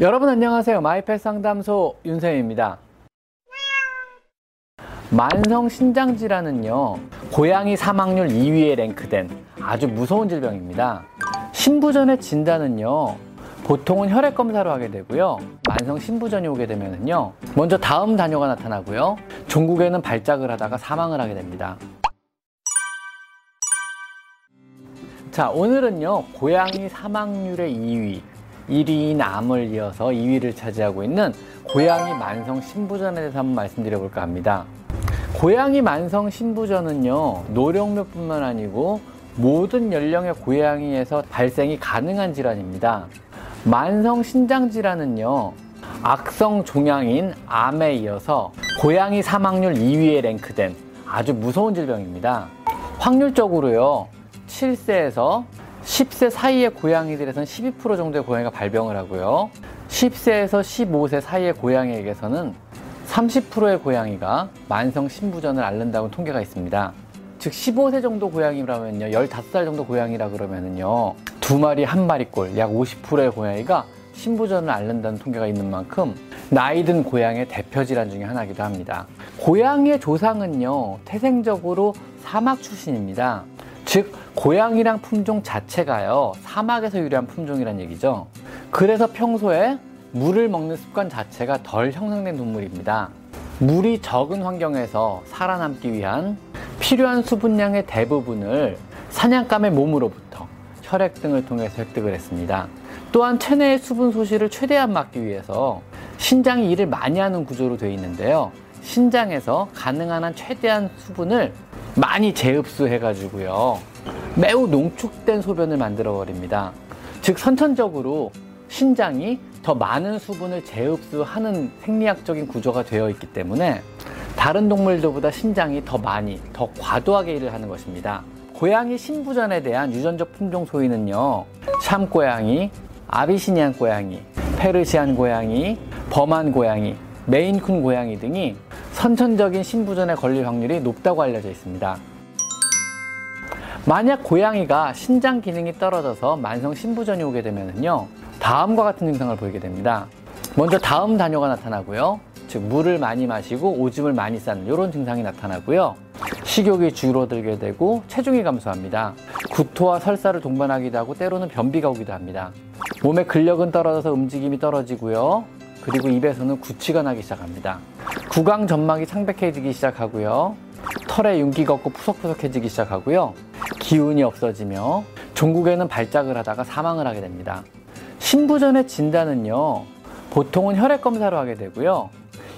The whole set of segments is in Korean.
여러분 안녕하세요. 마이펫 상담소 윤쌤입니다. 만성 신장 질환은요, 고양이 사망률 2위에 랭크된 아주 무서운 질병입니다. 신부전의 진단은요, 보통은 혈액 검사로 하게 되고요. 만성 신부전이 오게 되면은요, 먼저 다음 단뇨가 나타나고요. 종국에는 발작을 하다가 사망을 하게 됩니다. 자, 오늘은요, 고양이 사망률의 2위, 1위인 암을 이어서 2위를 차지하고 있는 고양이 만성 신부전에 대해서 한번 말씀드려 볼까 합니다. 고양이 만성 신부전은요, 노령묘뿐만 아니고 모든 연령의 고양이에서 발생이 가능한 질환입니다. 만성 신장 질환은요, 악성 종양인 암에 이어서 고양이 사망률 2위에 랭크된 아주 무서운 질병입니다. 확률적으로요, 7세에서 10세 사이의 고양이들에서는 12% 정도의 고양이가 발병을 하고요. 10세에서 15세 사이의 고양이에게서는 30%의 고양이가 만성 신부전을 앓는다고 통계가 있습니다. 즉 15세 정도 고양이라면요, 15살 정도 고양이라 그러면은요, 두 마리 한 마리꼴 약 50%의 고양이가 신부전을 앓는다는 통계가 있는 만큼 나이 든 고양이의 대표 질환 중에 하나이기도 합니다. 고양이의 조상은요, 태생적으로 사막 출신입니다. 즉 고양이랑 품종 자체가요 사막에서 유래한 품종이란 얘기죠. 그래서 평소에 물을 먹는 습관 자체가 덜 형성된 동물입니다. 물이 적은 환경에서 살아남기 위한 필요한 수분량의 대부분을 사냥감의 몸으로부터 혈액 등을 통해서 획득을 했습니다. 또한 체내의 수분 소실을 최대한 막기 위해서 신장이 일을 많이 하는 구조로 되어 있는데요. 신장에서 가능한 한 최대한 수분을 많이 재흡수해 가지고요. 매우 농축된 소변을 만들어 버립니다. 즉 선천적으로 신장이 더 많은 수분을 재흡수하는 생리학적인 구조가 되어 있기 때문에 다른 동물들보다 신장이 더 많이, 더 과도하게 일을 하는 것입니다. 고양이 신부전에 대한 유전적 품종 소위는요, 샴고양이, 아비시니안 고양이, 페르시안 고양이, 범한 고양이, 메인쿤 고양이 등이 선천적인 신부전에 걸릴 확률이 높다고 알려져 있습니다. 만약 고양이가 신장 기능이 떨어져서 만성 신부전이 오게 되면요 다음과 같은 증상을 보이게 됩니다. 먼저 다음 단뇨가 나타나고요. 즉 물을 많이 마시고 오줌을 많이 싸는 이런 증상이 나타나고요. 식욕이 줄어들게 되고 체중이 감소합니다. 구토와 설사를 동반하기도 하고 때로는 변비가 오기도 합니다. 몸의 근력은 떨어져서 움직임이 떨어지고요. 그리고 입에서는 구취가 나기 시작합니다. 구강 점막이 창백해지기 시작하고요. 털에 윤기가 없고 푸석푸석해지기 시작하고요. 기운이 없어지며 종국에는 발작을 하다가 사망을 하게 됩니다. 신부전의 진단은요, 보통은 혈액 검사로 하게 되고요.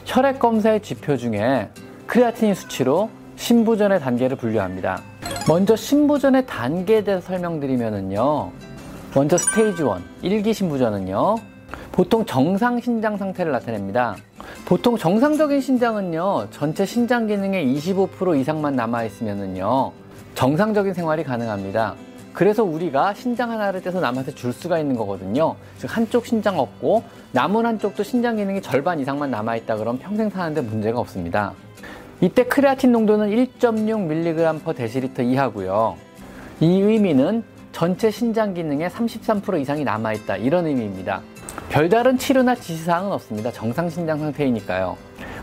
혈액 검사의 지표 중에 크레아틴 수치로 신부전의 단계를 분류합니다. 먼저 신부전의 단계에 대해서 설명드리면은요. 먼저 스테이지 1, 1기 신부전은요. 보통 정상 신장 상태를 나타냅니다. 보통 정상적인 신장은요, 전체 신장 기능의 25% 이상만 남아있으면은요, 정상적인 생활이 가능합니다. 그래서 우리가 신장 하나를 떼서 남한테 줄 수가 있는 거거든요. 즉, 한쪽 신장 없고, 남은 한쪽도 신장 기능이 절반 이상만 남아있다 그러면 평생 사는데 문제가 없습니다. 이때 크레아틴 농도는 1.6mg per 데시리터 이하고요. 이 의미는 전체 신장 기능의 33% 이상이 남아있다. 이런 의미입니다. 별다른 치료나 지시사항은 없습니다. 정상 신장 상태이니까요.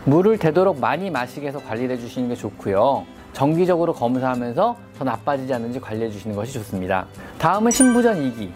물을 되도록 많이 마시게 해서 관리해 주시는 게 좋고요. 정기적으로 검사하면서 더 나빠지지 않는지 관리해 주시는 것이 좋습니다. 다음은 신부전 2기.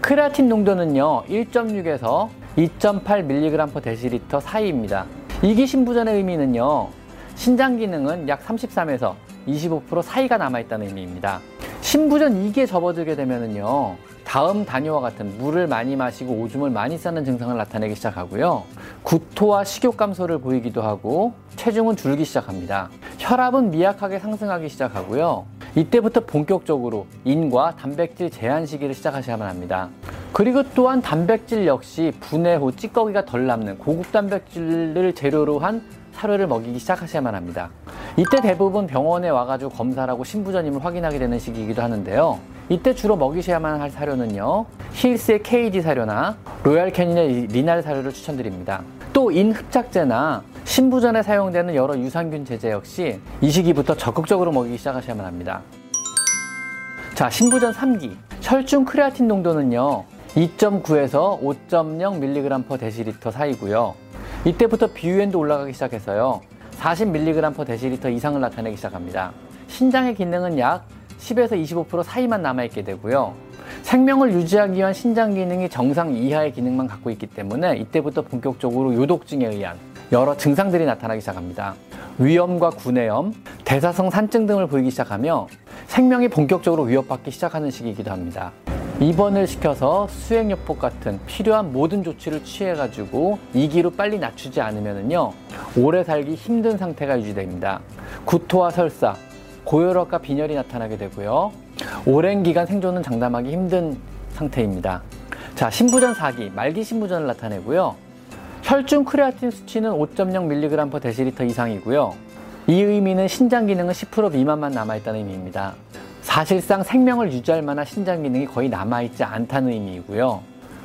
크레아틴 농도는요, 1.6에서 2.8mg per 데시리터 사이입니다. 2기 신부전의 의미는요, 신장 기능은 약 33에서 25% 사이가 남아있다는 의미입니다. 신부전 2기에 접어들게 되면은요, 다음 단위와 같은 물을 많이 마시고 오줌을 많이 싸는 증상을 나타내기 시작하고요. 구토와 식욕 감소를 보이기도 하고 체중은 줄기 시작합니다. 혈압은 미약하게 상승하기 시작하고요. 이때부터 본격적으로 인과 단백질 제한 시기를 시작하셔야만 합니다. 그리고 또한 단백질 역시 분해 후 찌꺼기가 덜 남는 고급 단백질을 재료로 한 사료를 먹이기 시작하셔야만 합니다. 이때 대부분 병원에 와가지고 검사를 하고 신부전임을 확인하게 되는 시기이기도 하는데요. 이때 주로 먹이셔야만 할 사료는요. 힐스의 KD 사료나 로얄 캐닌의 renal 사료를 추천드립니다. 또 인흡착제나 신부전에 사용되는 여러 유산균 제제 역시 이 시기부터 적극적으로 먹이기 시작하셔야만 합니다. 자, 신부전 3기. 혈중 크레아틴 농도는요. 2.9에서 5.0mg per 데시리터 사이고요. 이때부터 비유엔도 올라가기 시작해서요. 40mg per 데시리터 이상을 나타내기 시작합니다. 신장의 기능은 약 10에서 25% 사이만 남아있게 되고요. 생명을 유지하기 위한 신장 기능이 정상 이하의 기능만 갖고 있기 때문에 이때부터 본격적으로 요독증에 의한 여러 증상들이 나타나기 시작합니다. 위염과 구내염, 대사성 산증 등을 보이기 시작하며 생명이 본격적으로 위협받기 시작하는 시기이기도 합니다. 입원을 시켜서 수액요법 같은 필요한 모든 조치를 취해가지고 이기로 빨리 낮추지 않으면요 오래 살기 힘든 상태가 유지됩니다. 구토와 설사, 고혈압과 빈혈이 나타나게 되고요. 오랜 기간 생존은 장담하기 힘든 상태입니다. 자, 신부전 4기, 말기 신부전을 나타내고요. 혈중 크레아틴 수치는 5.0mg per 데시리터 이상이고요. 이 의미는 신장 기능은 10% 미만만 남아있다는 의미입니다. 사실상 생명을 유지할 만한 신장 기능이 거의 남아있지 않다는 의미이고요.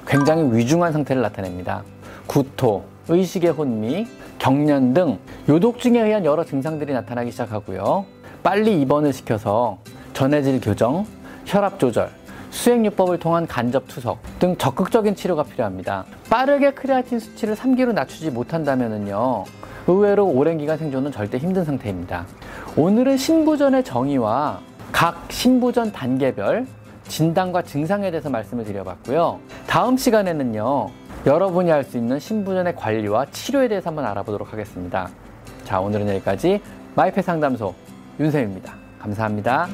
굉장히 위중한 상태를 나타냅니다. 구토, 의식의 혼미, 경련 등 요독증에 의한 여러 증상들이 나타나기 시작하고요. 빨리 입원을 시켜서 전해질 교정, 혈압 조절, 수액요법을 통한 간접 투석 등 적극적인 치료가 필요합니다. 빠르게 크레아틴 수치를 3기로 낮추지 못한다면요. 의외로 오랜 기간 생존은 절대 힘든 상태입니다. 오늘은 신부전의 정의와 각 신부전 단계별 진단과 증상에 대해서 말씀을 드려봤고요. 다음 시간에는요. 여러분이 할 수 있는 신부전의 관리와 치료에 대해서 한번 알아보도록 하겠습니다. 자, 오늘은 여기까지 마이페 상담소 윤쌤입니다. 감사합니다.